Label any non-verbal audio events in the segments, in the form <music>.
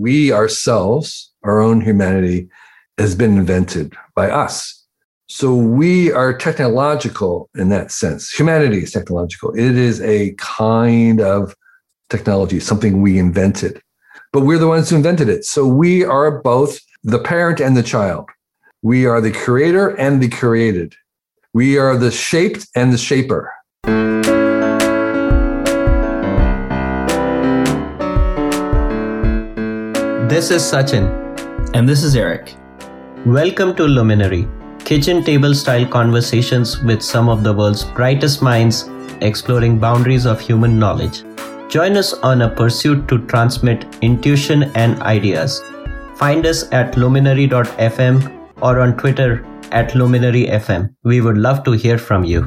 We ourselves, our own humanity, has been invented by us. So we are technological in that sense. Humanity is technological. It is a kind of technology, something we invented, but we're the ones who invented it. So we are both the parent and the child. We are the creator and the created. We are the shaped and the shaper. This is Sachin. And this is Eric. Welcome to Luminary kitchen table style conversations with some of the world's brightest minds exploring boundaries of human knowledge. Join us on a pursuit to transmit intuition and ideas. Find us at luminary.fm or on Twitter at luminaryfm. We would love to hear from you.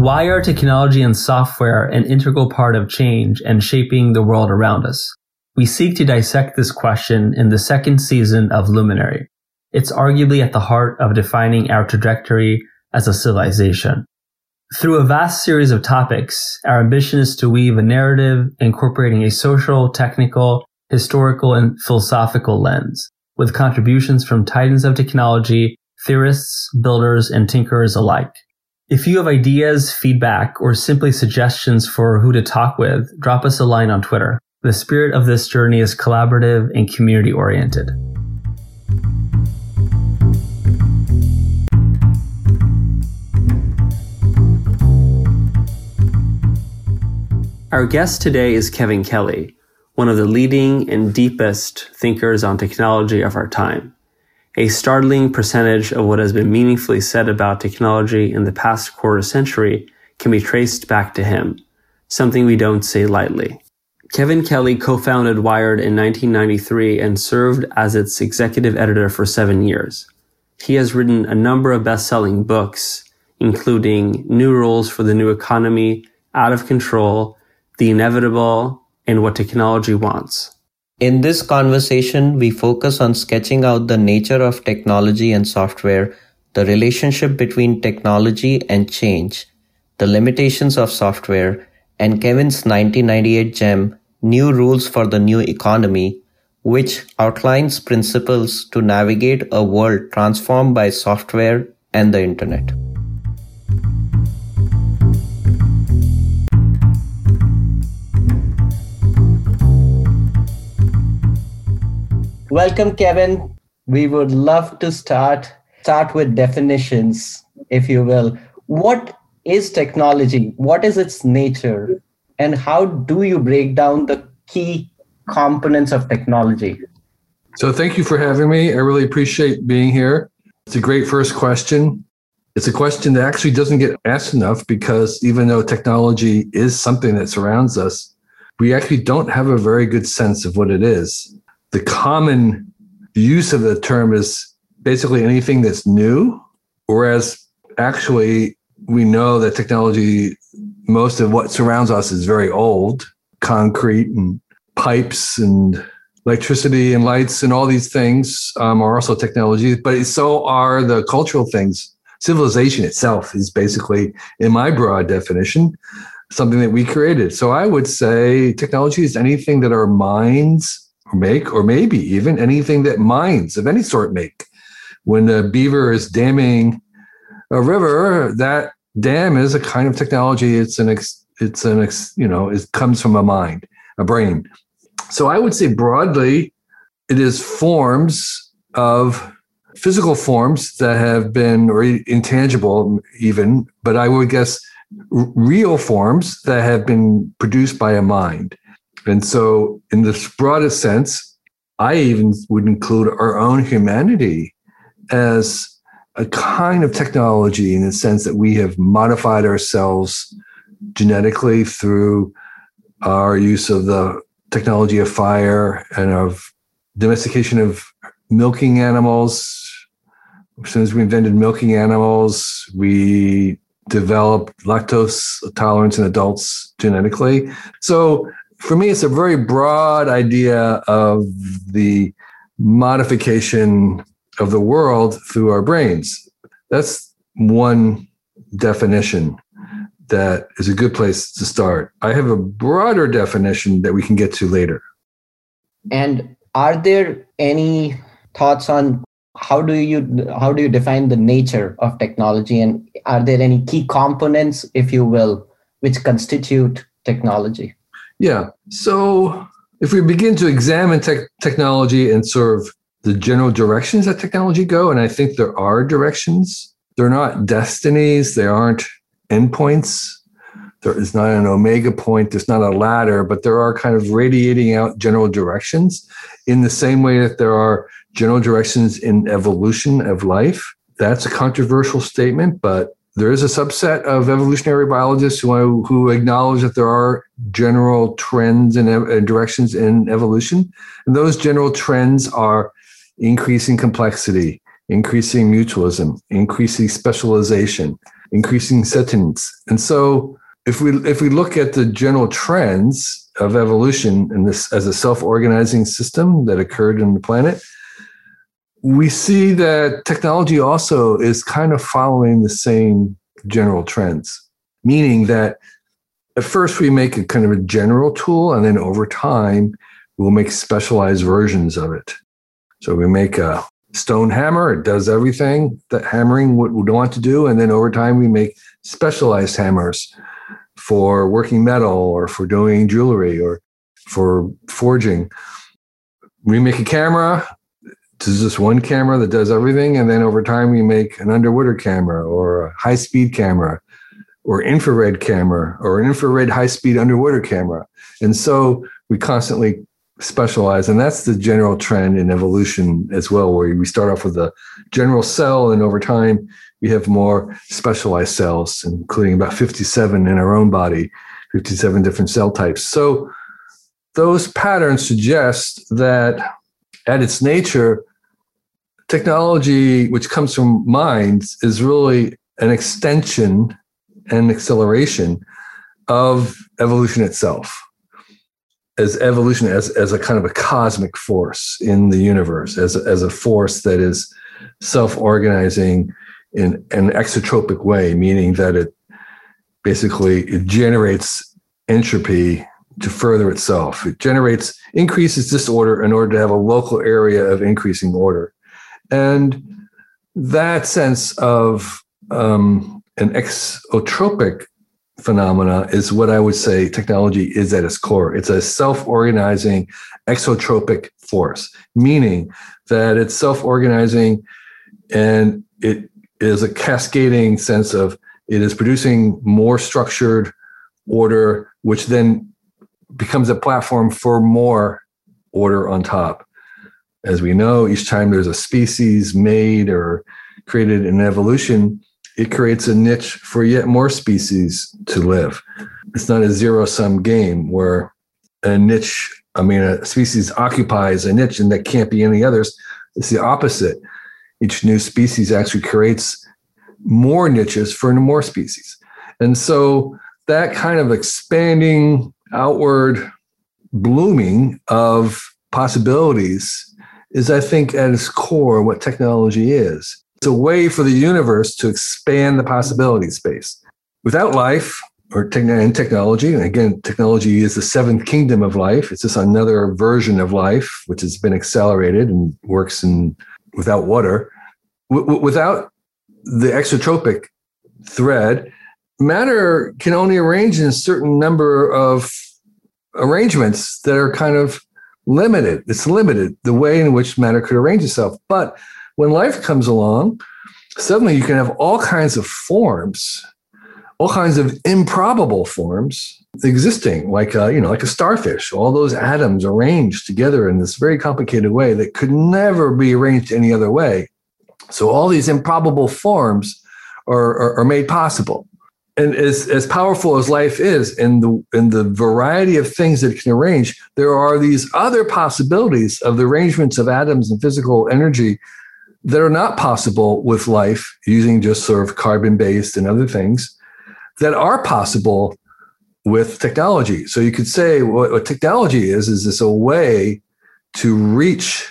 Why are technology and software an integral part of change and shaping the world around us? We seek to dissect this question in the second season of Luminary. It's arguably at the heart of defining our trajectory as a civilization. Through a vast series of topics, our ambition is to weave a narrative incorporating a social, technical, historical, and philosophical lens, with contributions from titans of technology, theorists, builders, and tinkerers alike. If you have ideas, feedback, or simply suggestions for who to talk with, drop us a line on Twitter. The spirit of this journey is collaborative and community oriented. Our guest today is Kevin Kelly, one of the leading and deepest thinkers on technology of our time. A startling percentage of what has been meaningfully said about technology in the past quarter century can be traced back to him, something we don't say lightly. Kevin Kelly co-founded Wired in 1993 and served as its executive editor for seven years. He has written a number of best-selling books, including New Rules for the New Economy, Out of Control, The Inevitable, and What Technology Wants. In this conversation, we focus on sketching out the nature of technology and software, the relationship between technology and change, the limitations of software, and Kevin's 1998 gem, New Rules for the New Economy, which outlines principles to navigate a world transformed by software and the internet. Welcome, Kevin. We would love to start start with definitions, if you will. What is technology? What is its nature? And how do you break down the key components of technology? So, thank you for having me. I really appreciate being here. It's a great first question. It's a question that actually doesn't get asked enough because even though technology is something that surrounds us, we actually don't have a very good sense of what it is the common use of the term is basically anything that's new, whereas actually we know that technology, most of what surrounds us is very old, concrete and pipes and electricity and lights and all these things um, are also technologies, but so are the cultural things. Civilization itself is basically, in my broad definition, something that we created. So I would say technology is anything that our minds make, or maybe even anything that mines of any sort make. When the beaver is damming a river, that dam is a kind of technology. It's an ex, it's an ex, you know, it comes from a mind, a brain. So I would say broadly, it is forms of physical forms that have been or intangible even, but I would guess real forms that have been produced by a mind. And so, in this broadest sense, I even would include our own humanity as a kind of technology in the sense that we have modified ourselves genetically through our use of the technology of fire and of domestication of milking animals. As soon as we invented milking animals, we developed lactose tolerance in adults genetically. So for me, it's a very broad idea of the modification of the world through our brains. That's one definition that is a good place to start. I have a broader definition that we can get to later. And are there any thoughts on how do you how do you define the nature of technology and are there any key components if you will which constitute technology? Yeah. So if we begin to examine tech technology and sort of the general directions that technology go, and I think there are directions, they're not destinies, they aren't endpoints. There is not an omega point, there's not a ladder, but there are kind of radiating out general directions in the same way that there are general directions in evolution of life. That's a controversial statement, but there is a subset of evolutionary biologists who, who acknowledge that there are general trends and, directions in evolution. And those general trends are increasing complexity, increasing mutualism, increasing specialization, increasing sentience. And so if we if we look at the general trends of evolution in this as a self-organizing system that occurred in the planet, we see that technology also is kind of following the same general trends, meaning that at first we make a kind of a general tool, and then over time we'll make specialized versions of it. So we make a stone hammer, it does everything that hammering would, want to do. And then over time we make specialized hammers for working metal or for doing jewelry or for forging. We make a camera, to just one camera that does everything. And then over time, we make an underwater camera or a high speed camera or infrared camera or an infrared high speed underwater camera. And so we constantly specialize. And that's the general trend in evolution as well, where we start off with a general cell and over time, we have more specialized cells, including about 57 in our own body, 57 different cell types. So those patterns suggest that at its nature, technology, which comes from minds, is really an extension and acceleration of evolution itself as evolution as, as a kind of a cosmic force in the universe as a, as a force that is self-organizing in an exotropic way meaning that it basically it generates entropy to further itself it generates increases disorder in order to have a local area of increasing order and that sense of um, an exotropic phenomena is what I would say technology is at its core. It's a self organizing exotropic force, meaning that it's self organizing and it is a cascading sense of it is producing more structured order, which then becomes a platform for more order on top. As we know, each time there's a species made or created in evolution, it creates a niche for yet more species to live. It's not a zero sum game where a niche, I mean, a species occupies a niche and that can't be any others. It's the opposite. Each new species actually creates more niches for more species. And so that kind of expanding outward blooming of possibilities is, I think, at its core what technology is. It's a way for the universe to expand the possibility space. Without life or technology, and again, technology is the seventh kingdom of life. It's just another version of life, which has been accelerated and works in without water. W- without the exotropic thread, matter can only arrange in a certain number of arrangements that are kind of limited. It's limited the way in which matter could arrange itself. But when life comes along, suddenly you can have all kinds of forms, all kinds of improbable forms existing, like a, you know, like a starfish. All those atoms arranged together in this very complicated way that could never be arranged any other way. So all these improbable forms are, are, are made possible and as, as powerful as life is in the in the variety of things that it can arrange, there are these other possibilities of the arrangements of atoms and physical energy that are not possible with life using just sort of carbon based and other things that are possible with technology. So you could say what, what technology is is this a way to reach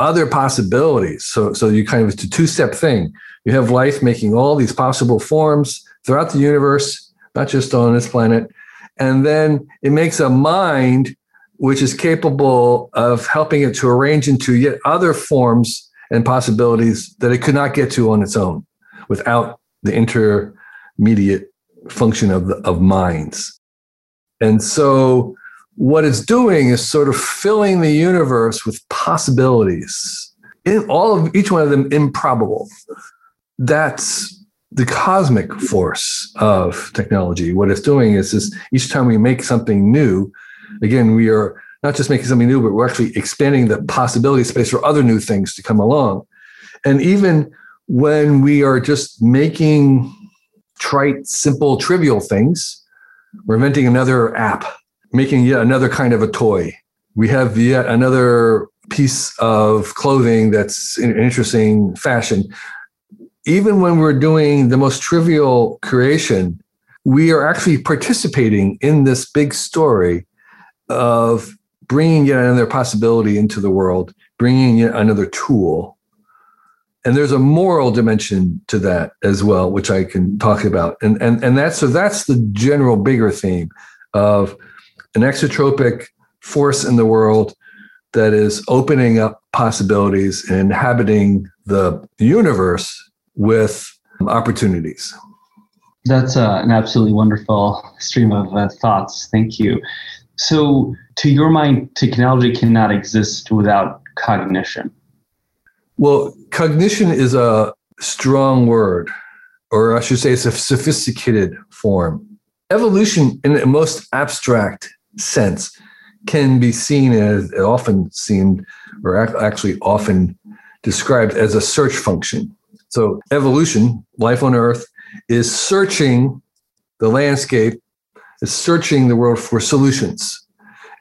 other possibilities. So, so you kind of, it's a two step thing. You have life making all these possible forms throughout the universe, not just on this planet. And then it makes a mind which is capable of helping it to arrange into yet other forms and possibilities that it could not get to on its own without the intermediate function of, the, of minds. And so what it's doing is sort of filling the universe with possibilities in all of each one of them improbable that's the cosmic force of technology what it's doing is, is each time we make something new again we are not just making something new but we're actually expanding the possibility space for other new things to come along and even when we are just making trite simple trivial things we're inventing another app making yet another kind of a toy. We have yet another piece of clothing that's an interesting fashion. Even when we're doing the most trivial creation, we are actually participating in this big story of bringing yet another possibility into the world, bringing yet another tool. And there's a moral dimension to that as well, which I can talk about. And and and that's so that's the general bigger theme of an exotropic force in the world that is opening up possibilities and inhabiting the universe with opportunities. That's uh, an absolutely wonderful stream of uh, thoughts. Thank you. So, to your mind, technology cannot exist without cognition. Well, cognition is a strong word, or I should say, it's a sophisticated form. Evolution, in the most abstract sense can be seen as often seen or actually often described as a search function. So evolution, life on earth is searching the landscape, is searching the world for solutions.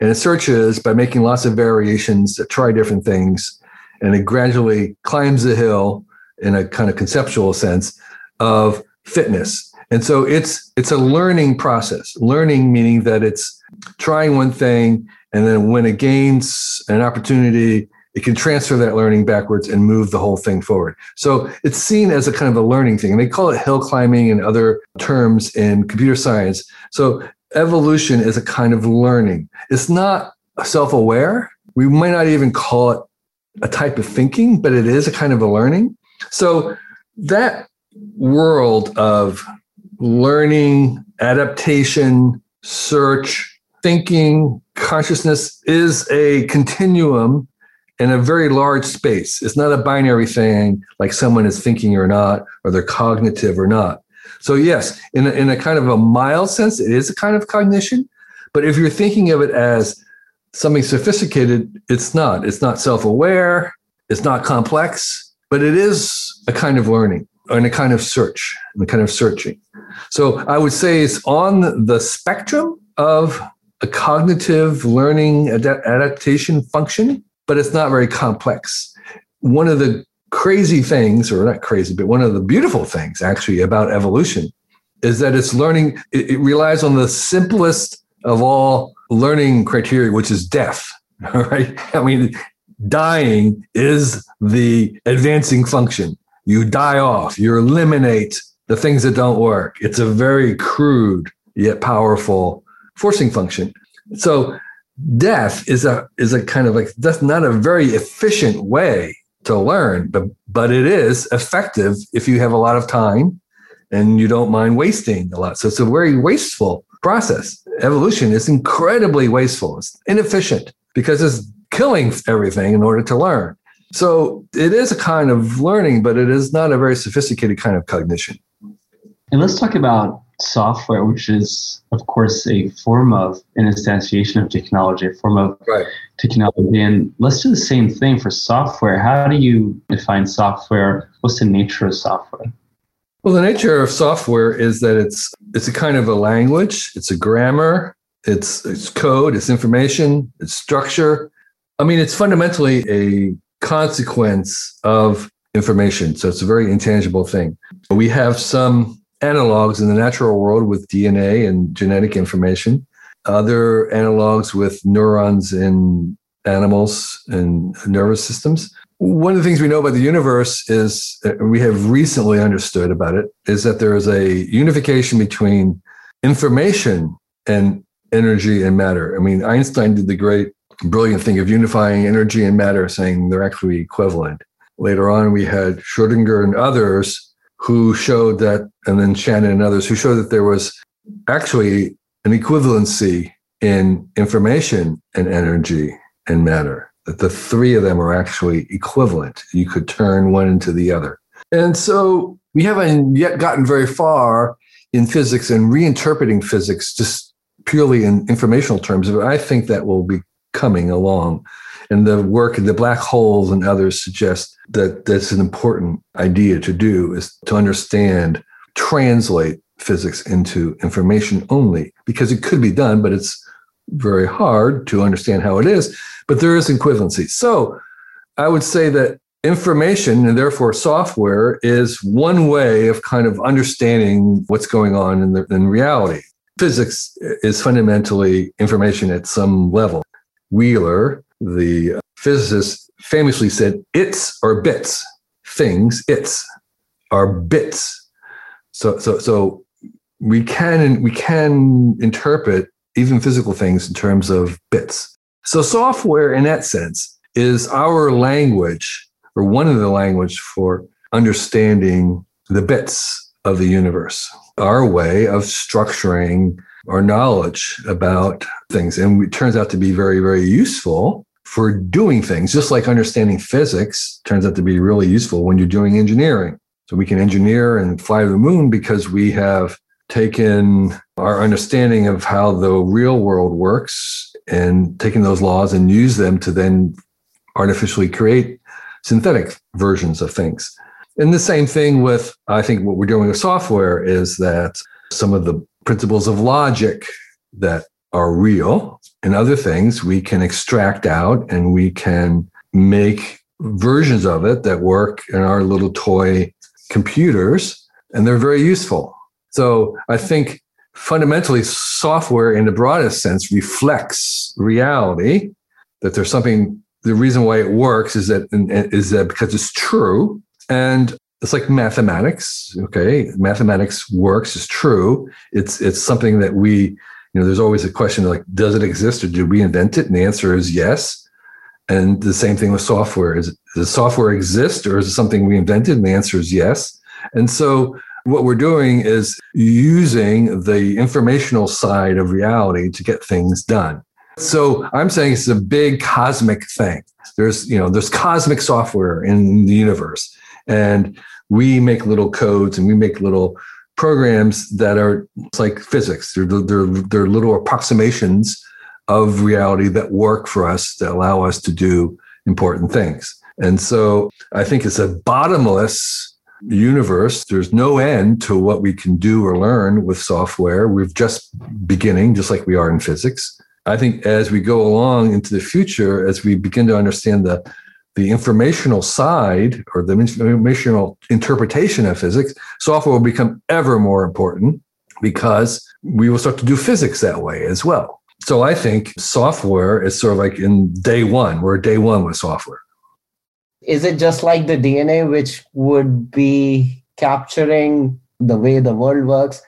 And it searches by making lots of variations that try different things. And it gradually climbs the hill in a kind of conceptual sense of fitness. And so it's it's a learning process. Learning meaning that it's trying one thing, and then when it gains an opportunity, it can transfer that learning backwards and move the whole thing forward. So it's seen as a kind of a learning thing. And they call it hill climbing and other terms in computer science. So evolution is a kind of learning. It's not self aware. We might not even call it a type of thinking, but it is a kind of a learning. So that world of learning, adaptation, search, thinking, consciousness is a continuum in a very large space. It's not a binary thing like someone is thinking or not, or they're cognitive or not. So, yes, in a, in a kind of a mild sense, it is a kind of cognition. But if you're thinking of it as something sophisticated, it's not. It's not self aware, it's not complex, but it is a kind of learning and a kind of search and a kind of searching. So, I would say it's on the spectrum of a cognitive learning ad- adaptation function, but it's not very complex. One of the crazy things, or not crazy, but one of the beautiful things actually about evolution is that it's learning, it, it relies on the simplest of all learning criteria, which is death. <laughs> Right? I mean, dying is the advancing function. You die off, you eliminate the things that don't work. It's a very crude yet powerful forcing function. So death is a is a kind of like that's not a very efficient way to learn, but but it is effective if you have a lot of time and you don't mind wasting a lot. So it's a very wasteful process. Evolution is incredibly wasteful. It's inefficient because it's killing everything in order to learn. So it is a kind of learning, but it is not a very sophisticated kind of cognition. And let's talk about software, which is, of course, a form of an instantiation of technology, a form of right. technology. And let's do the same thing for software. How do you define software? What's the nature of software? Well, the nature of software is that it's it's a kind of a language, it's a grammar, it's it's code, it's information, it's structure. I mean, it's fundamentally a consequence of information. So it's a very intangible thing. We have some analogs in the natural world with DNA and genetic information, other analogs with neurons in animals and nervous systems. one of the things we know about the universe is uh, we have recently understood about it is that there is a unification between information and energy and matter. I mean, Einstein did the great, brilliant thing of unifying energy and matter, saying they're actually equivalent. Later on, we had Schrodinger and others who showed that, and then Shannon and others who showed that there was actually an equivalency in information and energy and matter, that the three of them are actually equivalent. You could turn one into the other. And so we haven't yet gotten very far in physics and reinterpreting physics just purely in informational terms, but I think that will be coming along. And the work of the black holes and others suggest that that's an important idea to do is to understand, translate physics into information only, because it could be done, but it's very hard to understand how it is. But there is equivalency. So I would say that information and therefore software is one way of kind of understanding what's going on in, the, in reality. Physics is fundamentally information at some level. Wheeler, the physicist, famously said, "Its are bits. Things, its are bits." So, so, so we can we can interpret even physical things in terms of bits. So, software, in that sense, is our language or one of the language for understanding the bits of the universe, our way of structuring our knowledge about things. And it turns out to be very, very useful for doing things, just like understanding physics turns out to be really useful when you're doing engineering. So we can engineer and fly to the moon because we have taken our understanding of how the real world works and taken those laws and use them to then artificially create synthetic versions of things. And the same thing with, I think, what we're doing with software is that some of the principles of logic that are real and other things we can extract out and we can make versions of it that work in our little toy computers and they're very useful. So I think fundamentally software in the broadest sense reflects reality that there's something the reason why it works is that is that because it's true and it's like mathematics okay mathematics works is true it's it's something that we you know there's always a question like does it exist or did we invent it? And the answer is yes. And the same thing with software. Is does software exist or is it something we invented? And the answer is yes. And so what we're doing is using the informational side of reality to get things done. So I'm saying it's a big cosmic thing. There's, you know, there's cosmic software in the universe. And we make little codes and we make little programs that are like physics. They're, they're, they're little approximations of reality that work for us that allow us to do important things. And so I think it's a bottomless universe. There's no end to what we can do or learn with software. We're just beginning, just like we are in physics. I think as we go along into the future, as we begin to understand the the informational side or the informational interpretation of physics, software will become ever more important because we will start to do physics that way as well. So I think software is sort of like in day one, we're day one with software. Is it just like the DNA, which would be capturing the way the world works?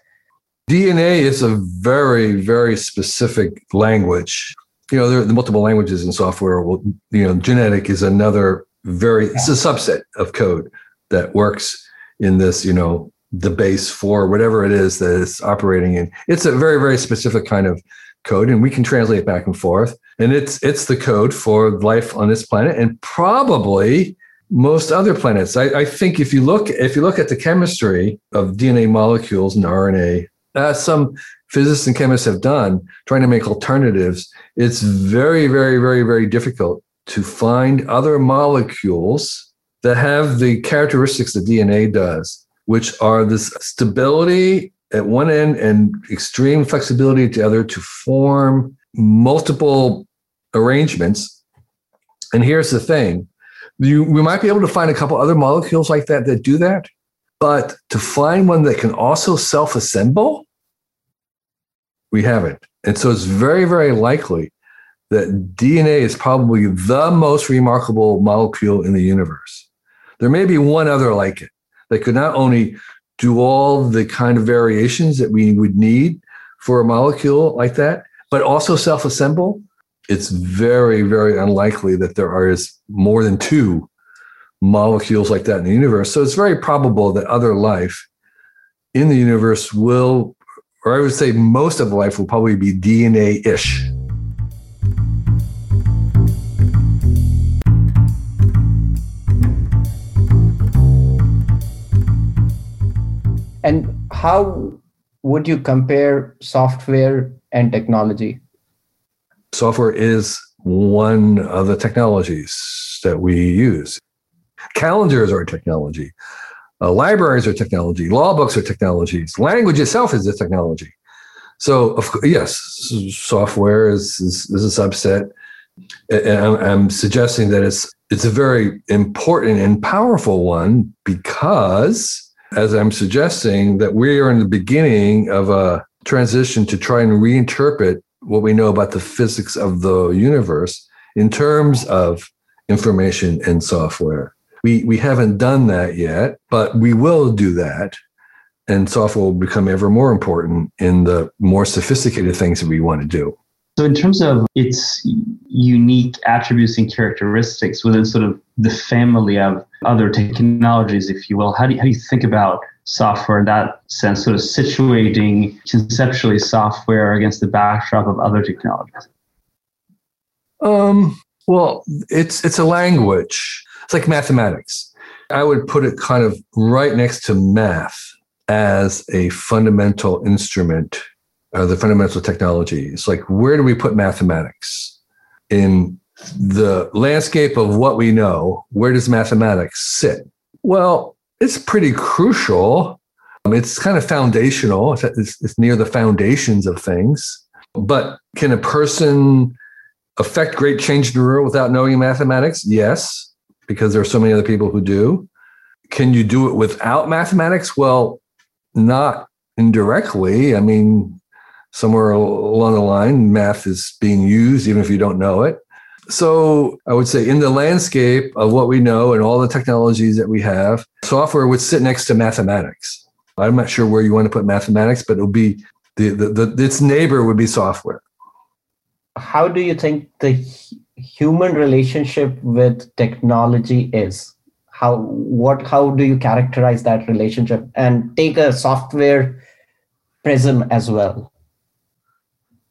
DNA is a very, very specific language. You know, there are multiple languages in software. Well, you know, genetic is another very, it's a subset of code that works in this, you know, the base for whatever it is that it's operating in. It's a very, very specific kind of code, and we can translate back and forth. And it's it's the code for life on this planet, and probably most other planets. I, I think if you look if you look at the chemistry of DNA molecules and RNA as some physicists and chemists have done, trying to make alternatives, it's very, very, very, very difficult to find other molecules that have the characteristics that DNA does, which are this stability at one end and extreme flexibility at the other to form multiple arrangements. And here's the thing you, we might be able to find a couple other molecules like that that do that. But to find one that can also self assemble, we haven't. And so it's very, very likely that DNA is probably the most remarkable molecule in the universe. There may be one other like it that could not only do all the kind of variations that we would need for a molecule like that, but also self assemble. It's very, very unlikely that there are more than two molecules like that in the universe. So it's very probable that other life in the universe will, or I would say most of life will probably be DNA ish. And how would you compare software and technology? Software is one of the technologies that we use. Calendars are a technology. Uh, libraries are technology. Law books are technologies. Language itself is a technology. So, of, yes, software is, is, is a subset. And I'm, I'm suggesting that it's it's a very important and powerful one because as I'm suggesting, that we are in the beginning of a transition to try and reinterpret what we know about the physics of the universe in terms of information and software. We, we haven't done that yet, but we will do that. And software will become ever more important in the more sophisticated things that we want to do. So, in terms of its unique attributes and characteristics within sort of the family of other technologies, if you will, how do you, how do you think about software in that sense, sort of situating conceptually software against the backdrop of other technologies? Um, well, it's it's a language. It's like mathematics. I would put it kind of right next to math as a fundamental instrument uh, the fundamental technology. It's like, where do we put mathematics in the landscape of what we know? Where does mathematics sit? Well, it's pretty crucial. Um, it's kind of foundational. It's, it's near the foundations of things. But can a person affect great change in the world without knowing mathematics? Yes, because there are so many other people who do. Can you do it without mathematics? Well, not indirectly. I mean, somewhere along the line, math is being used, even if you don't know it. So I would say in the landscape of what we know and all the technologies that we have, software would sit next to mathematics. I'm not sure where you want to put mathematics, but it'll be the, the, the its neighbor would be software. How do you think the human relationship with technology is? How what how do you characterize that relationship and take a software prism as well?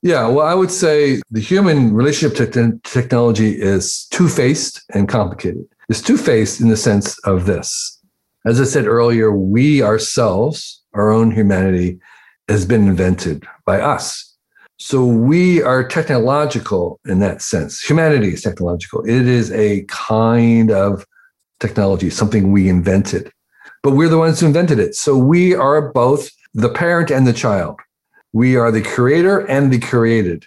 Yeah, well, I would say the human relationship to te- technology is two faced and complicated. It's two faced in the sense of this. As I said earlier, we ourselves, our own humanity, has been invented by us. So we are technological in that sense. Humanity is technological. It is a kind of technology, something we invented, but we're the ones who invented it. So we are both the parent and the child. We are the creator and the created.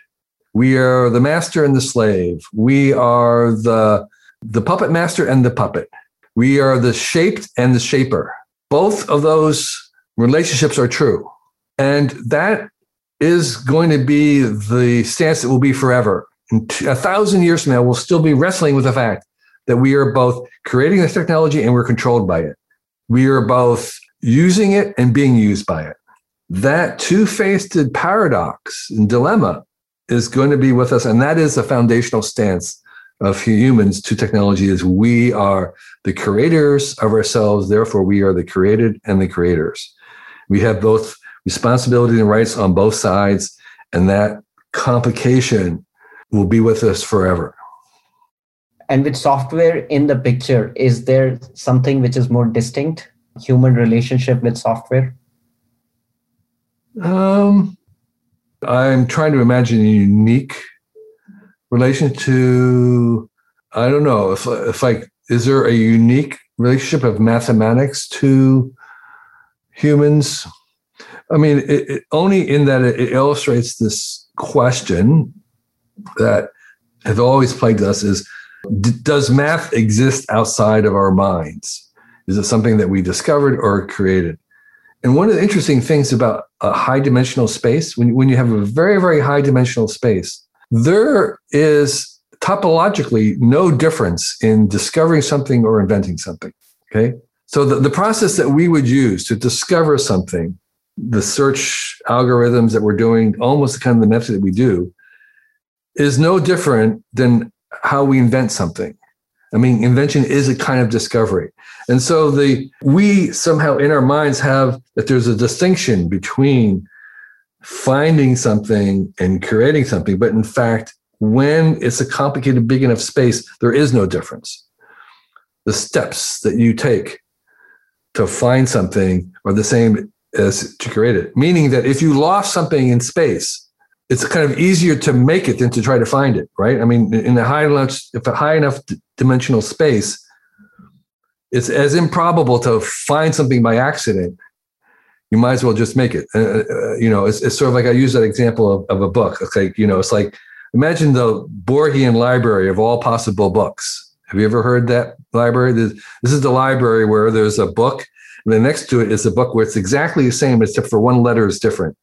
We are the master and the slave. We are the, the puppet master and the puppet. We are the shaped and the shaper. Both of those relationships are true. And that is going to be the stance that will be forever. In a thousand years from now, we'll still be wrestling with the fact that we are both creating this technology and we're controlled by it. We are both using it and being used by it that two-faced paradox and dilemma is going to be with us and that is the foundational stance of humans to technology is we are the creators of ourselves therefore we are the created and the creators we have both responsibility and rights on both sides and that complication will be with us forever and with software in the picture is there something which is more distinct human relationship with software um, I'm trying to imagine a unique relation to. I don't know if if like is there a unique relationship of mathematics to humans? I mean, it, it, only in that it, it illustrates this question that has always plagued us: is d- does math exist outside of our minds? Is it something that we discovered or created? And one of the interesting things about a high dimensional space, when, when you have a very, very high dimensional space, there is topologically no difference in discovering something or inventing something. Okay. So the, the process that we would use to discover something, the search algorithms that we're doing, almost the kind of the method that we do, is no different than how we invent something. I mean, invention is a kind of discovery. And so the we somehow in our minds have that there's a distinction between finding something and creating something. But in fact, when it's a complicated, big enough space, there is no difference. The steps that you take to find something are the same as to create it. Meaning that if you lost something in space, it's kind of easier to make it than to try to find it, right? I mean, in a high enough, if a high enough dimensional space, it's as improbable to find something by accident. You might as well just make it. Uh, uh, you know, it's, it's, sort of like I use that example of, of a book. It's like, you know, it's like imagine the Borgesian library of all possible books. Have you ever heard that library? This is the library where there's a book, and then next to it is a book where it's exactly the same, except for one letter is different.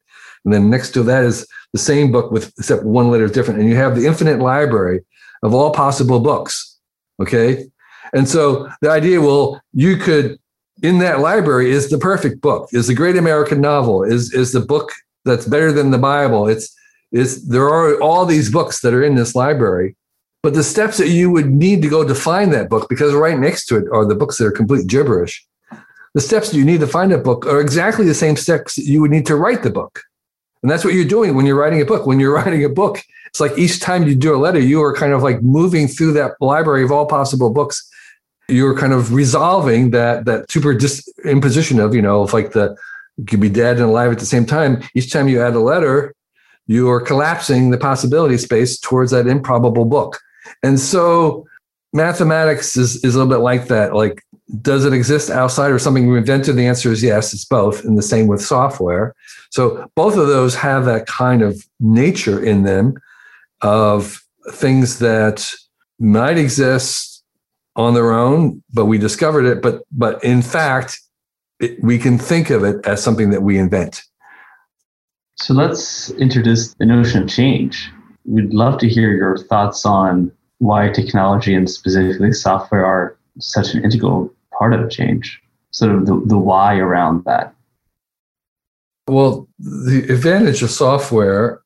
And then next to that is the same book with except one letter is different. And you have the infinite library of all possible books. Okay. And so the idea, well, you could, in that library is the perfect book, is the great American novel, is, is the book that's better than the Bible. It's, is there are all these books that are in this library, but the steps that you would need to go to find that book, because right next to it are the books that are complete gibberish. The steps you need to find a book are exactly the same steps you would need to write the book. And that's what you're doing when you're writing a book. When you're <laughs> writing a book, it's like each time you do a letter, you are kind of like moving through that library of all possible books. You're kind of resolving that that super dis- imposition of, you know, of like the you could be dead and alive at the same time. Each time you add a letter, you are collapsing the possibility space towards that improbable book. And so mathematics is, is a little bit like that. Like does it exist outside or something we invented? The answer is yes, it's both, and the same with software. So both of those have that kind of nature in them of things that might exist on their own, but we discovered it. But but in fact, it, we can think of it as something that we invent. So let's introduce the notion of change. We'd love to hear your thoughts on why technology and specifically software are such an integral part of change, sort of the, the why around that? Well, the advantage of software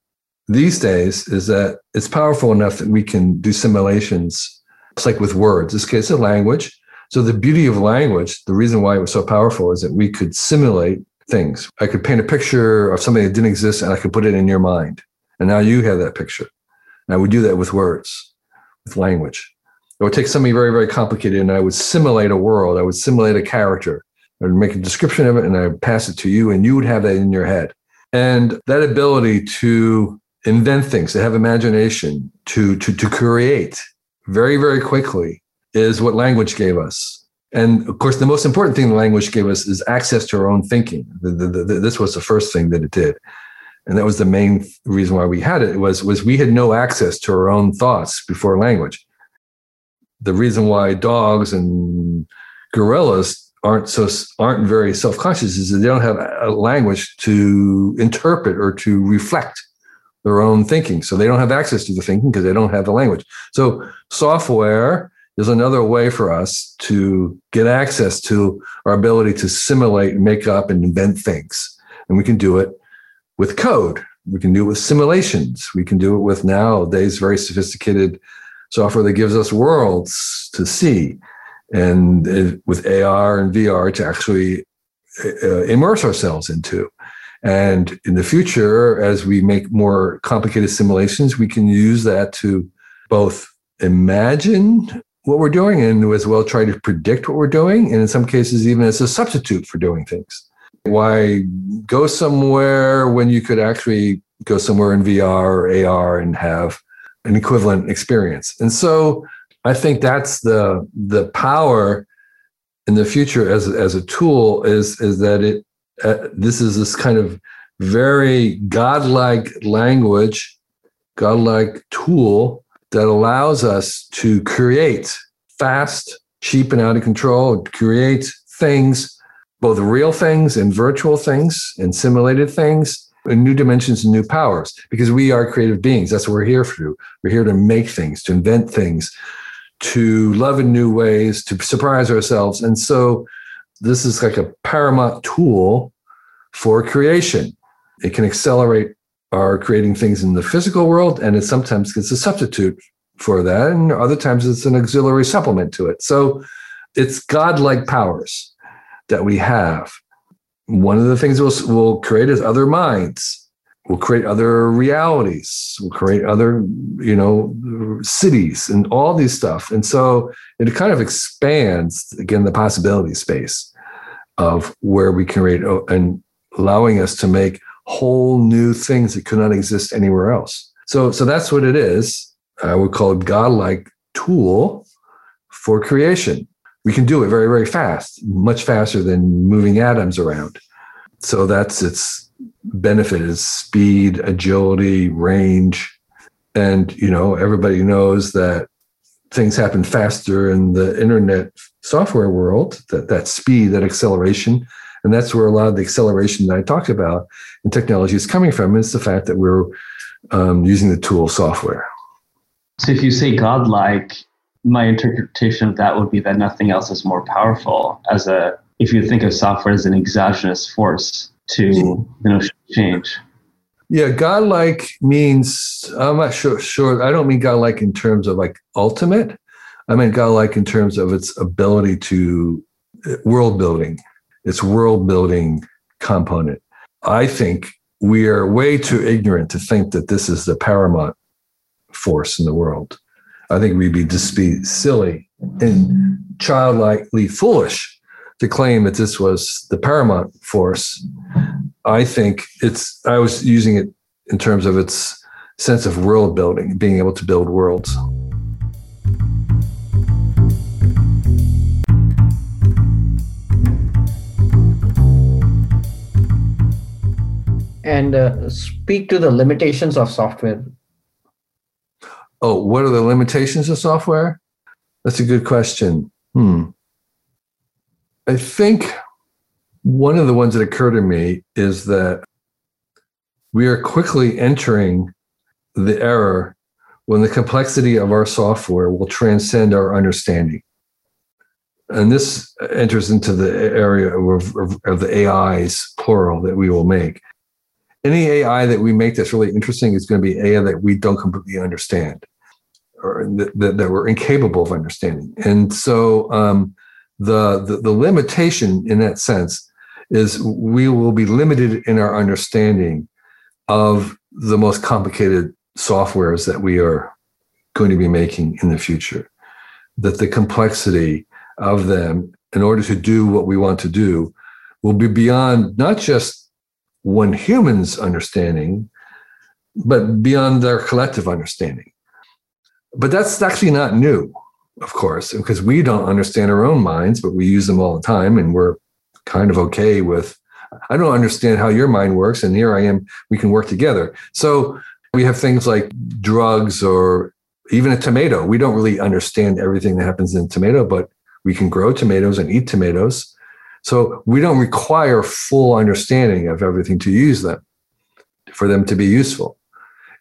these days is that it's powerful enough that we can do simulations. It's like with words. This case, a language. So the beauty of language, the reason why it was so powerful is that we could simulate things. I could paint a picture of something that didn't exist and I could put it in your mind. And now you have that picture. And I would do that with words, with language. I would take something very, very complicated and I would simulate a world. I would simulate a character. I would make a description of it and I would pass it to you, and you would have that in your head. And that ability to invent things, to have imagination, to, to, to create very, very quickly is what language gave us. And of course, the most important thing language gave us is access to our own thinking. The, the, the, this was the first thing that it did. And that was the main reason why we had it was, was we had no access to our own thoughts before language the reason why dogs and gorillas aren't so aren't very self-conscious is that they don't have a language to interpret or to reflect their own thinking. So they don't have access to the thinking because they don't have the language. So software is another way for us to get access to our ability to simulate make up and invent things. And we can do it with code. We can do it with simulations. We can do it with nowadays very sophisticated software that gives us worlds to see and it, with AR and VR to actually uh, immerse ourselves into. And in the future, as we make more complicated simulations, we can use that to both imagine what we're doing and as well try to predict what we're doing. And in some cases, even as a substitute for doing things. Why go somewhere when you could actually go somewhere in VR or AR and have an equivalent experience. And so I think that's the the power in the future as as a tool is is that it uh, this is this kind of very godlike language, godlike tool that allows us to create fast, cheap, and out of control, create things, both real things and virtual things and simulated things new dimensions and new powers because we are creative beings. That's what we're here for. We're here to make things, to invent things, to love in new ways, to surprise ourselves. And so this is like a paramount tool for creation. It can accelerate our creating things in the physical world, and it sometimes gets a substitute for that. And other times it's an auxiliary supplement to it. So it's godlike powers that we have. One of the things we'll, we'll create is other minds. We'll create other realities. We'll create other, you know, cities and all these stuff. And so it kind of expands again the possibility space of where we can create oh, and allowing us to make whole new things that could not exist anywhere else. So, so that's what it is. I would call it godlike tool for creation we can do it very, very fast, much faster than moving atoms around. So that's its benefit is speed, agility, range. And, you know, everybody knows that things happen faster in the internet software world, that, that speed, that acceleration. And that's where a lot of the acceleration that I talked about in technology is coming from, is the fact that we're um, using the tool software. So if you say godlike, my interpretation of that would be that nothing else is more powerful as a if you think of software as an exogenous force to the notion of change. Yeah, godlike means I'm not sure sure I don't mean godlike in terms of like ultimate. I mean godlike in terms of its ability to uh, world building, its world building component. I think we are way too ignorant to think that this is the paramount force in the world. I think we'd be just be silly and childlikely foolish to claim that this was the paramount force. I think it's, I was using it in terms of its sense of world building, being able to build worlds. And uh, speak to the limitations of software Oh, what are the limitations of software? That's a good question. Hmm. I think one of the ones that occur to me is that we are quickly entering the era when the complexity of our software will transcend our understanding. And this enters into the area of, of, of the AIs, plural, that we will make any AI that we make that's really interesting is going to be AI that we don't completely understand or that, that we're incapable of understanding. And so um, the, the, the limitation in that sense is we will be limited in our understanding of the most complicated softwares that we are going to be making in the future. That the complexity of them, in order to do what we want to do, will be beyond not just one human's understanding, but beyond their collective understanding. But that's actually not new, of course, because we don't understand our own minds, but we use them all the time and we're kind of okay with. I don't understand how your mind works, and here I am, we can work together. So we have things like drugs or even a tomato. We don't really understand everything that happens in tomato, but we can grow tomatoes and eat tomatoes. So we don't require full understanding of everything to use them for them to be useful.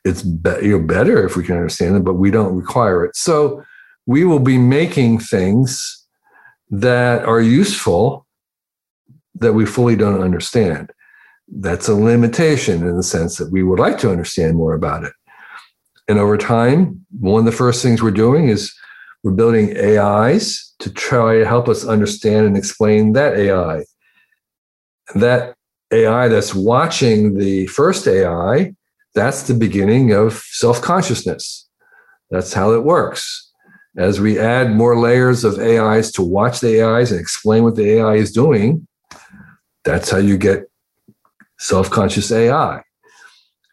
It's be- you know, better if we can understand them, but we don't require it. So we will be making things that are useful that we fully don't understand. That's a limitation in the sense that we would like to understand more about it. And over time, one of the first things we're doing is we're building AIs to try to help us understand and explain that AI. That AI that's watching the first AI, that's the beginning of self consciousness. That's how it works. As we add more layers of AIs to watch the AIs and explain what the AI is doing, that's how you get self conscious AI.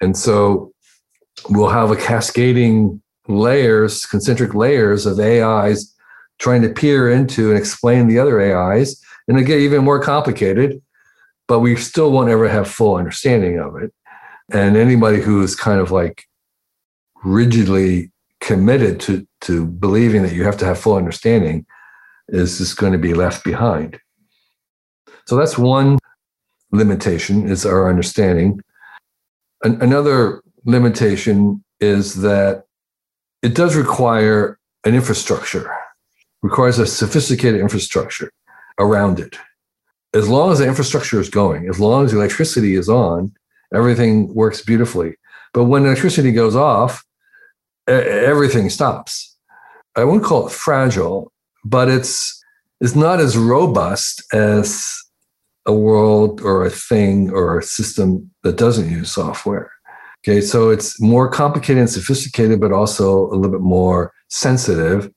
And so we'll have a cascading layers, concentric layers of AIs trying to peer into and explain the other AIs. And it get even more complicated, but we still won't ever have full understanding of it. And anybody who is kind of like rigidly committed to, to believing that you have to have full understanding is just going to be left behind. So that's one limitation is our understanding. An- another limitation is that it does require an infrastructure, requires a sophisticated infrastructure around it. As long as the infrastructure is going, as long as the electricity is on, everything works beautifully. But when electricity goes off, everything stops. I wouldn't call it fragile, but it's it's not as robust as a world or a thing or a system that doesn't use software. Okay, so it's more complicated and sophisticated, but also a little bit more sensitive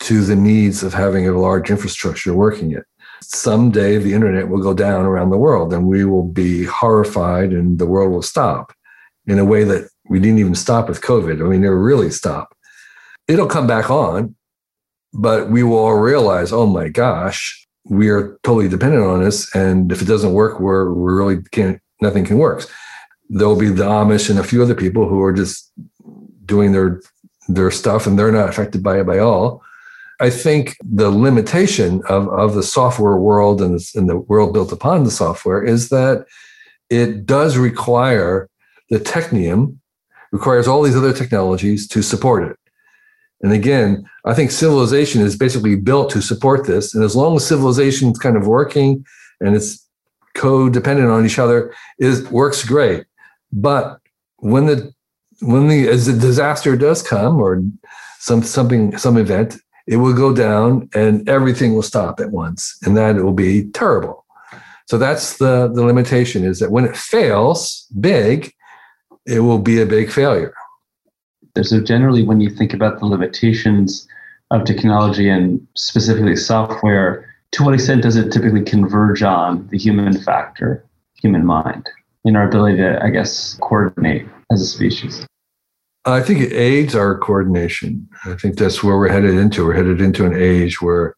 to the needs of having a large infrastructure working it. Someday the internet will go down around the world and we will be horrified and the world will stop in a way that we didn't even stop with COVID. I mean, never really stop. It'll come back on, but we will all realize, oh my gosh, we are totally dependent on this. And if it doesn't work, we're we really can't nothing can work. There'll be the Amish and a few other people who are just doing their their stuff and they're not affected by it by all. I think the limitation of, of the software world and the, and the world built upon the software is that it does require the technium requires all these other technologies to support it. And again, I think civilization is basically built to support this. And as long as civilization is kind of working and it's codependent on each other, is works great. But when the when the as a disaster does come or some something some event, it will go down and everything will stop at once, and that it will be terrible. So that's the the limitation is that when it fails big, it will be a big failure. So generally, when you think about the limitations of technology and specifically software, to what extent does it typically converge on the human factor, human mind, in our ability to, I guess, coordinate as a species? I think it aids our coordination. I think that's where we're headed into. We're headed into an age where,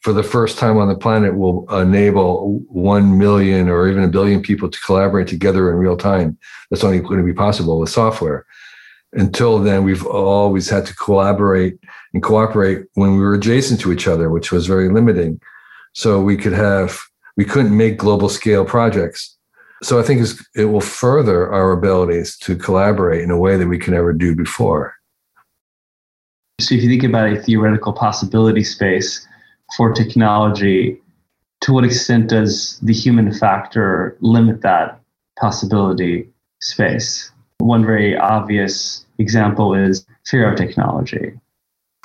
for the first time on the planet, will enable 1 million or even a billion people to collaborate together in real time. That's only going to be possible with software until then, we've always had to collaborate and cooperate when we were adjacent to each other, which was very limiting. So we could have, we couldn't make global scale projects. So I think it will further our abilities to collaborate in a way that we can never do before. So if you think about a theoretical possibility space for technology, to what extent does the human factor limit that possibility space? One very obvious example is fear of technology.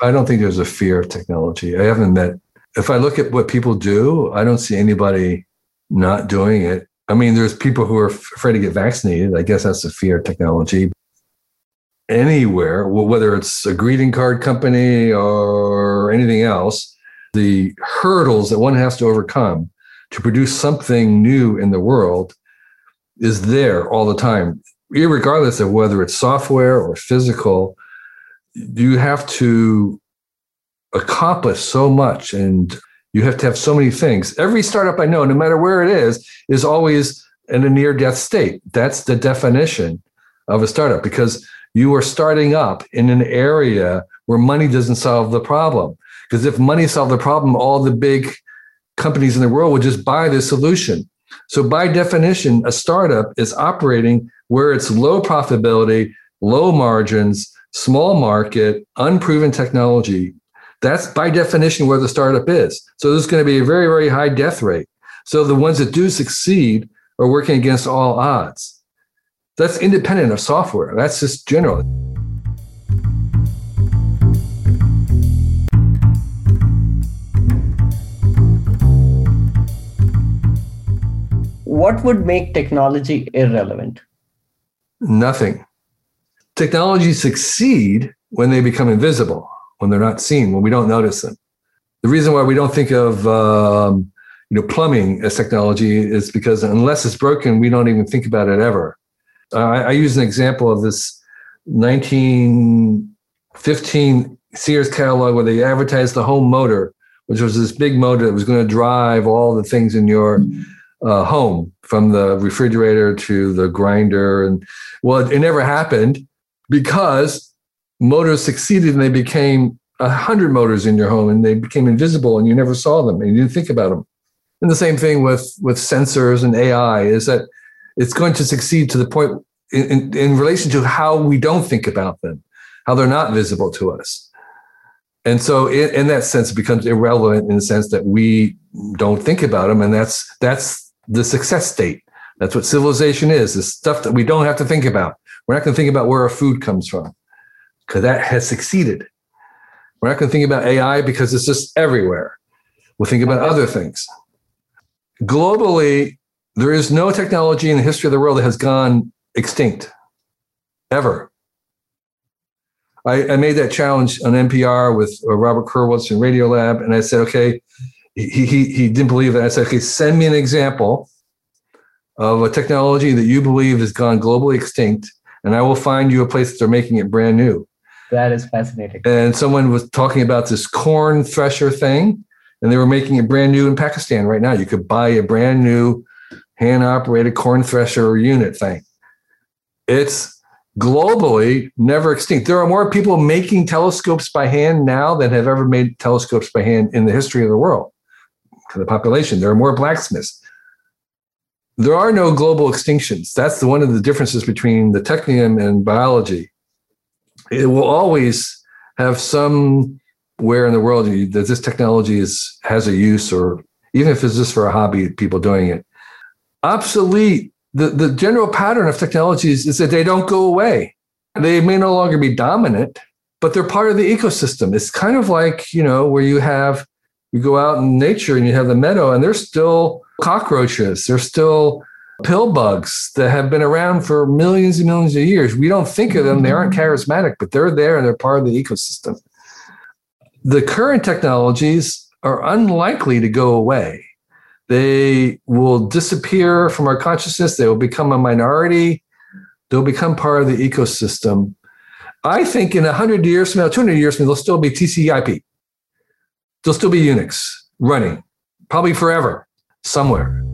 I don't think there's a fear of technology. I haven't met, if I look at what people do, I don't see anybody not doing it. I mean, there's people who are afraid to get vaccinated. I guess that's a fear of technology. Anywhere, whether it's a greeting card company or anything else, the hurdles that one has to overcome to produce something new in the world is there all the time regardless of whether it's software or physical, you have to accomplish so much and you have to have so many things. Every startup I know, no matter where it is, is always in a near death state. That's the definition of a startup because you are starting up in an area where money doesn't solve the problem. Because if money solved the problem, all the big companies in the world would just buy the solution. So, by definition, a startup is operating where it's low profitability, low margins, small market, unproven technology. That's by definition where the startup is. So, there's going to be a very, very high death rate. So, the ones that do succeed are working against all odds. That's independent of software. That's just general. what would make technology irrelevant? Nothing. Technologies succeed when they become invisible, when they're not seen, when we don't notice them. The reason why we don't think of um, you know plumbing as technology is because unless it's broken, we don't even think about it ever. I, I use an example of this 1915 Sears catalog where they advertised the home motor, which was this big motor that was going to drive all the things in your uh, home from the refrigerator to the grinder. And well, it never happened because motors succeeded and they became a hundred motors in your home and they became invisible and you never saw them and you didn't think about them. And the same thing with, with sensors and AI is that it's going to succeed to the point in, in relation to how we don't think about them, how they're not visible to us. And so, in, in that sense, it becomes irrelevant in the sense that we don't think about them, and that's that's the success state. That's what civilization is: the stuff that we don't have to think about. We're not going to think about where our food comes from because that has succeeded. We're not going to think about AI because it's just everywhere. We'll think about other things. Globally, there is no technology in the history of the world that has gone extinct ever. I, I made that challenge on NPR with uh, Robert Krulwich in Radiolab, and I said, okay, he, he, he didn't believe that. I said, okay, send me an example of a technology that you believe has gone globally extinct, and I will find you a place that they're making it brand new. That is fascinating. And someone was talking about this corn thresher thing, and they were making it brand new in Pakistan right now. You could buy a brand new hand operated corn thresher unit thing. It's globally never extinct. There are more people making telescopes by hand now than have ever made telescopes by hand in the history of the world. For the population, there are more blacksmiths. There are no global extinctions. That's the, one of the differences between the technium and biology. It will always have somewhere in the world that this technology is has a use, or even if it's just for a hobby, people doing it. Obsolete the, the general pattern of technologies is that they don't go away. They may no longer be dominant, but they're part of the ecosystem. It's kind of like, you know, where you have, you go out in nature and you have the meadow and there's still cockroaches, there's still pill bugs that have been around for millions and millions of years. We don't think of them, they aren't mm-hmm. charismatic, but they're there and they're part of the ecosystem. The current technologies are unlikely to go away they will disappear from our consciousness. They will become a minority. They'll become part of the ecosystem. I think in 100 years from now, 200 years from now, there'll still be TCP. There'll still be Unix running, probably forever, somewhere.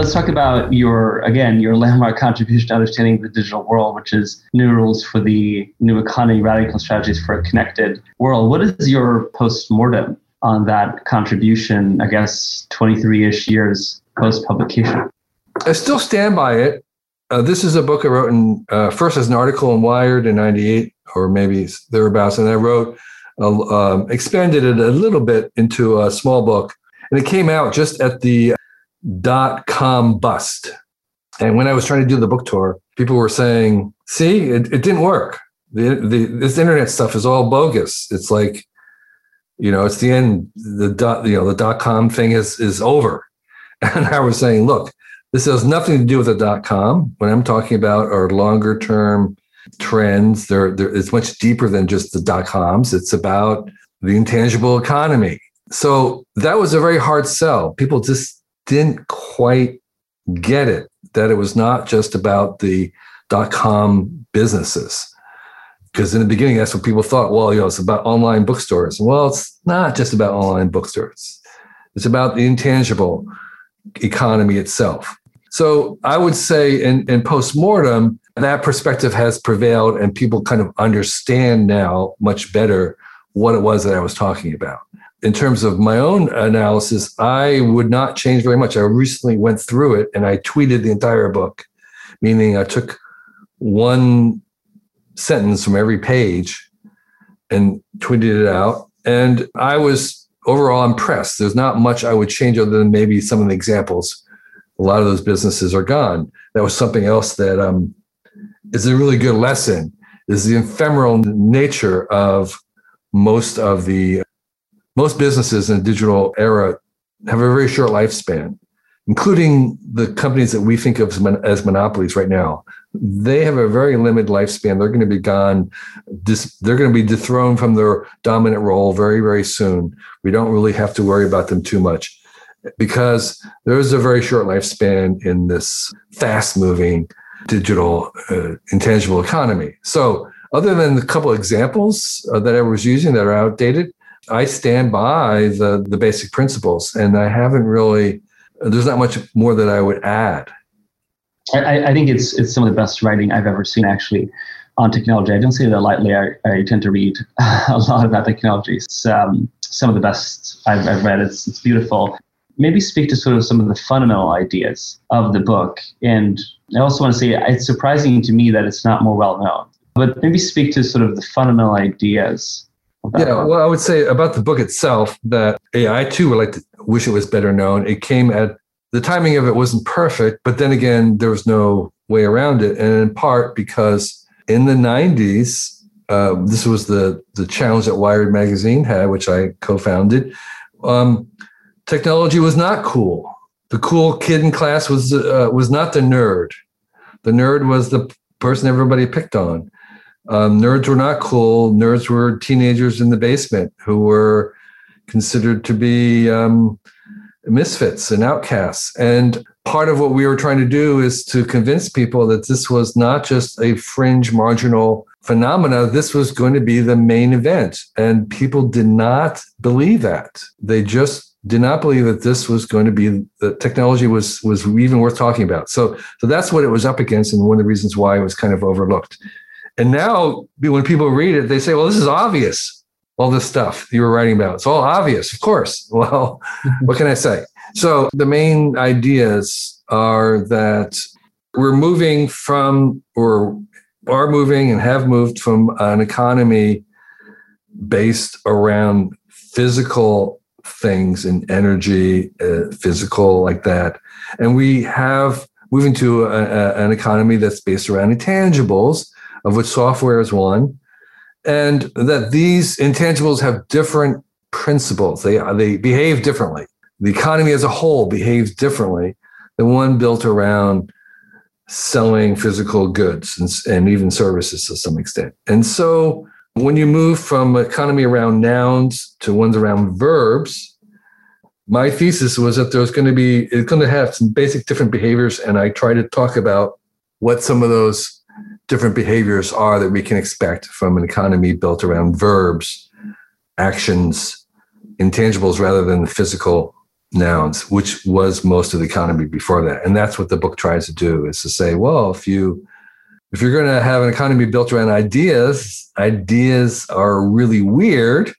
Let's talk about your, again, your landmark contribution to understanding the digital world, which is new rules for the new economy, radical strategies for a connected world. What is your post-mortem on that contribution, I guess, 23-ish years post-publication? I still stand by it. Uh, this is a book I wrote in, uh, first as an article in Wired in 98 or maybe thereabouts. And I wrote, uh, um, expanded it a little bit into a small book. And it came out just at the dot com bust. And when I was trying to do the book tour, people were saying, see, it, it didn't work. The, the, this internet stuff is all bogus. It's like, you know, it's the end, the dot, you know, the dot com thing is, is over. <laughs> And I was saying, look, this has nothing to do with the dot com. What I'm talking about are longer term trends. There, there, it's much deeper than just the dot coms. It's about the intangible economy. So that was a very hard sell. People just didn't quite get it that it was not just about the dot com businesses. Because in the beginning, that's what people thought. Well, you know, it's about online bookstores. Well, it's not just about online bookstores. It's about the intangible economy itself. So I would say in, in postmortem, that perspective has prevailed and people kind of understand now much better what it was that I was talking about in terms of my own analysis, I would not change very much. I recently went through it and I tweeted the entire book, meaning I took one sentence from every page and tweeted it out. And I was overall impressed. There's not much I would change other than maybe some of the examples. A lot of those businesses are gone. That was something else that um, is a really good lesson is the ephemeral nature of most of the most businesses in the digital era have a very short lifespan, including the companies that we think of as monopolies right now. They have a very limited lifespan. They're going to be gone. They're going to be dethroned from their dominant role very, very soon. We don't really have to worry about them too much because there is a very short lifespan in this fast moving digital uh, intangible economy. So, other than the couple examples uh, that I was using that are outdated, I stand by the the basic principles, and I haven't really. There's not much more that I would add. I, I think it's it's some of the best writing I've ever seen. Actually, on technology. I don't say that lightly. I, I tend to read <laughs> a lot about technology. It's um, some of the best I've, I've read. It's, it's beautiful. Maybe speak to sort of some of the fundamental ideas of the book. And I also want to say it's surprising to me that it's not more well known. But maybe speak to sort of the fundamental ideas. Yeah, well, I would say about the book itself that yeah, I too would like to wish it was better known. It came at the timing of it wasn't perfect, but then again, there was no way around it. And in part because in the 90s, uh, this was the, the challenge that Wired Magazine had, which I co founded. Um, technology was not cool. The cool kid in class was, uh, was not the nerd. The nerd was the person everybody picked on. Um, nerds were not cool. Nerds were teenagers in the basement who were considered to be um, misfits and outcasts. And part of what we were trying to do is to convince people that this was not just a fringe marginal phenomena. This was going to be the main event. And people did not believe that. They just did not believe that this was going to be the technology was was even worth talking about. So so that's what it was up against and one of the reasons why it was kind of overlooked and now when people read it they say well this is obvious all this stuff you were writing about. It's all obvious, of course. <laughs> Well, <laughs> what can I say? So the main ideas are that we're moving from, or are moving and have moved from an economy based around physical things and energy, uh, physical like that. And we have moving to a, a, an economy that's based around intangibles, of which software is one and that these intangibles have different principles. They they behave differently. The economy as a whole behaves differently than one built around selling physical goods and, and even services to some extent. And so when you move from economy around nouns to ones around verbs, my thesis was that there's going to be it's going to have some basic different behaviors, and I try to talk about what some of those different behaviors are that we can expect from an economy built around verbs, actions, intangibles rather than physical nouns, which was most of the economy before that. And that's what the book tries to do is to say, well, if you if you're going to have an economy built around ideas, ideas are really weird.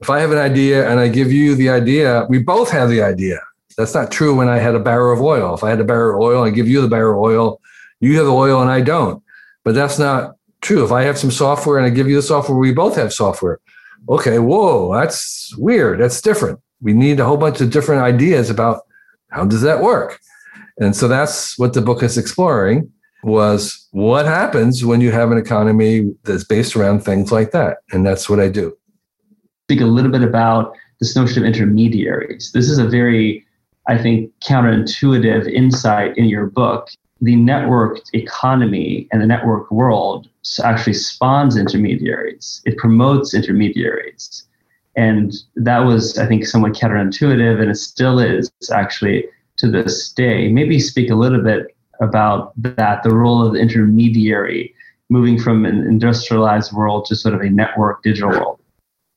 If I have an idea and I give you the idea, we both have the idea. That's not true when I had a barrel of oil. If I had a barrel of oil, I give you the barrel of oil, you have the oil and I don't. But that's not true. If I have some software and I give you the software, we both have software. Okay, whoa, that's weird. That's different. We need a whole bunch of different ideas about how does that work? And so that's what the book is exploring was what happens when you have an economy that's based around things like that. And that's what I do. Speak a little bit about this notion of intermediaries. This is a very, I think, counterintuitive insight in your book the networked economy and the network world actually spawns intermediaries. It promotes intermediaries. And that was, I think, somewhat counterintuitive, and it still is actually to this day. Maybe speak a little bit about that, the role of the intermediary, moving from an industrialized world to sort of a network digital world.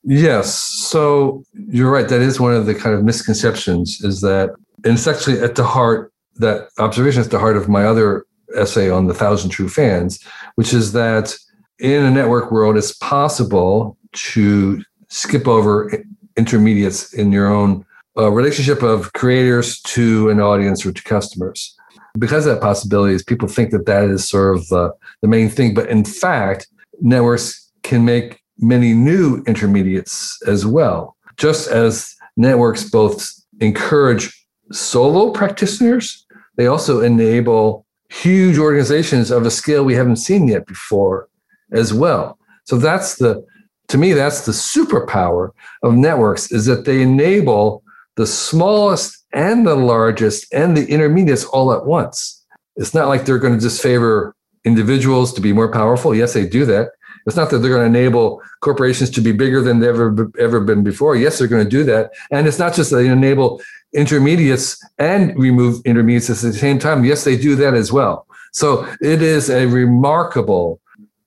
Yes. So you're right. That is one of the kind of misconceptions is that, and it's actually at the heart that observation is the heart of my other essay on the thousand true fans, which is that in a network world, it's possible to skip over intermediates in your own uh, relationship of creators to an audience or to customers. Because that possibility is people think that that is sort of the, the main thing. But in fact, networks can make many new intermediates as well. Just as networks both encourage solo practitioners they also enable huge organizations of a scale we haven't seen yet before as well. So that's the, to me, that's the superpower of networks is that they enable the smallest and the largest and the intermediates all at once. It's not like they're going to just favor individuals to be more powerful. Yes, they do that. It's not that they're going to enable corporations to be bigger than they've ever, ever been before. Yes, they're going to do that. And it's not just that they enable intermediates and remove intermediates at the same time. Yes, they do that as well. So it is a remarkable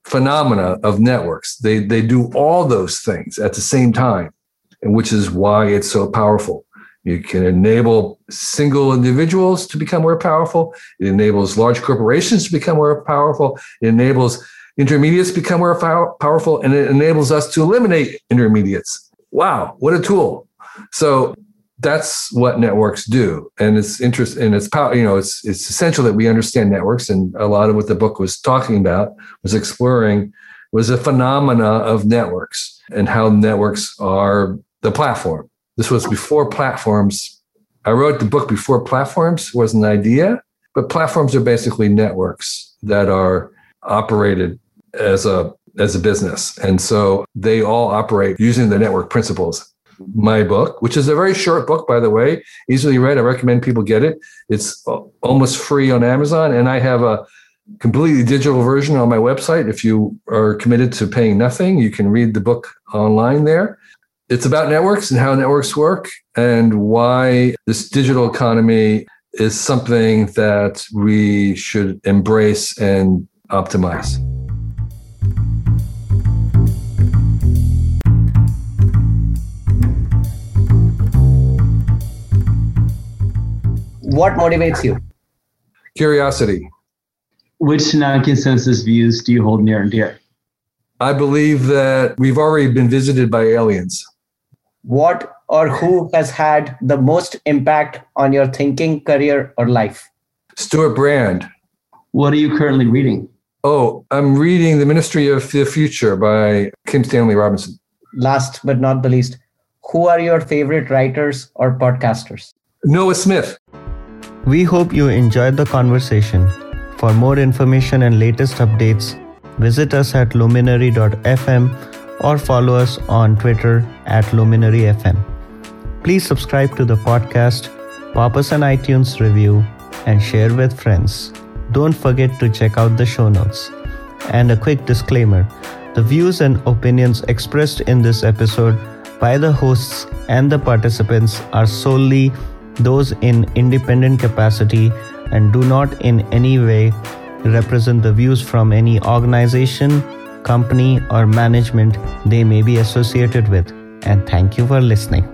phenomena of networks. They they do all those things at the same time, and which is why it's so powerful. You can enable single individuals to become more powerful. It enables large corporations to become more powerful. It enables intermediates become more powerful and it enables us to eliminate intermediates. Wow, what a tool. So that's what networks do. And it's interest and it's power, you know, it's it's essential that we understand networks. And a lot of what the book was talking about was exploring was a phenomena of networks and how networks are the platform. This was before platforms. I wrote the book before platforms was an idea, but platforms are basically networks that are operated as a as a business. And so they all operate using the network principles. My book, which is a very short book, by the way, easily read. I recommend people get it. It's almost free on Amazon. And I have a completely digital version on my website. If you are committed to paying nothing, you can read the book online there. It's about networks and how networks work and why this digital economy is something that we should embrace and optimize. What motivates you? Curiosity. Which non-consensus views do you hold near and dear? I believe that we've already been visited by aliens. What or who has had the most impact on your thinking, career, or life? Stewart Brand. What are you currently reading? Oh, I'm reading The Ministry of the Future by Kim Stanley Robinson. Last but not the least, who are your favorite writers or podcasters? Noah Smith. We hope you enjoyed the conversation. For more information and latest updates, visit us at luminary.fm or follow us on Twitter at luminaryfm. Please subscribe to the podcast, pop us an iTunes review, and share with friends. Don't forget to check out the show notes. And a quick disclaimer the views and opinions expressed in this episode by the hosts and the participants are solely those in independent capacity and do not in any way represent the views from any organization, company, or management they may be associated with. And thank you for listening.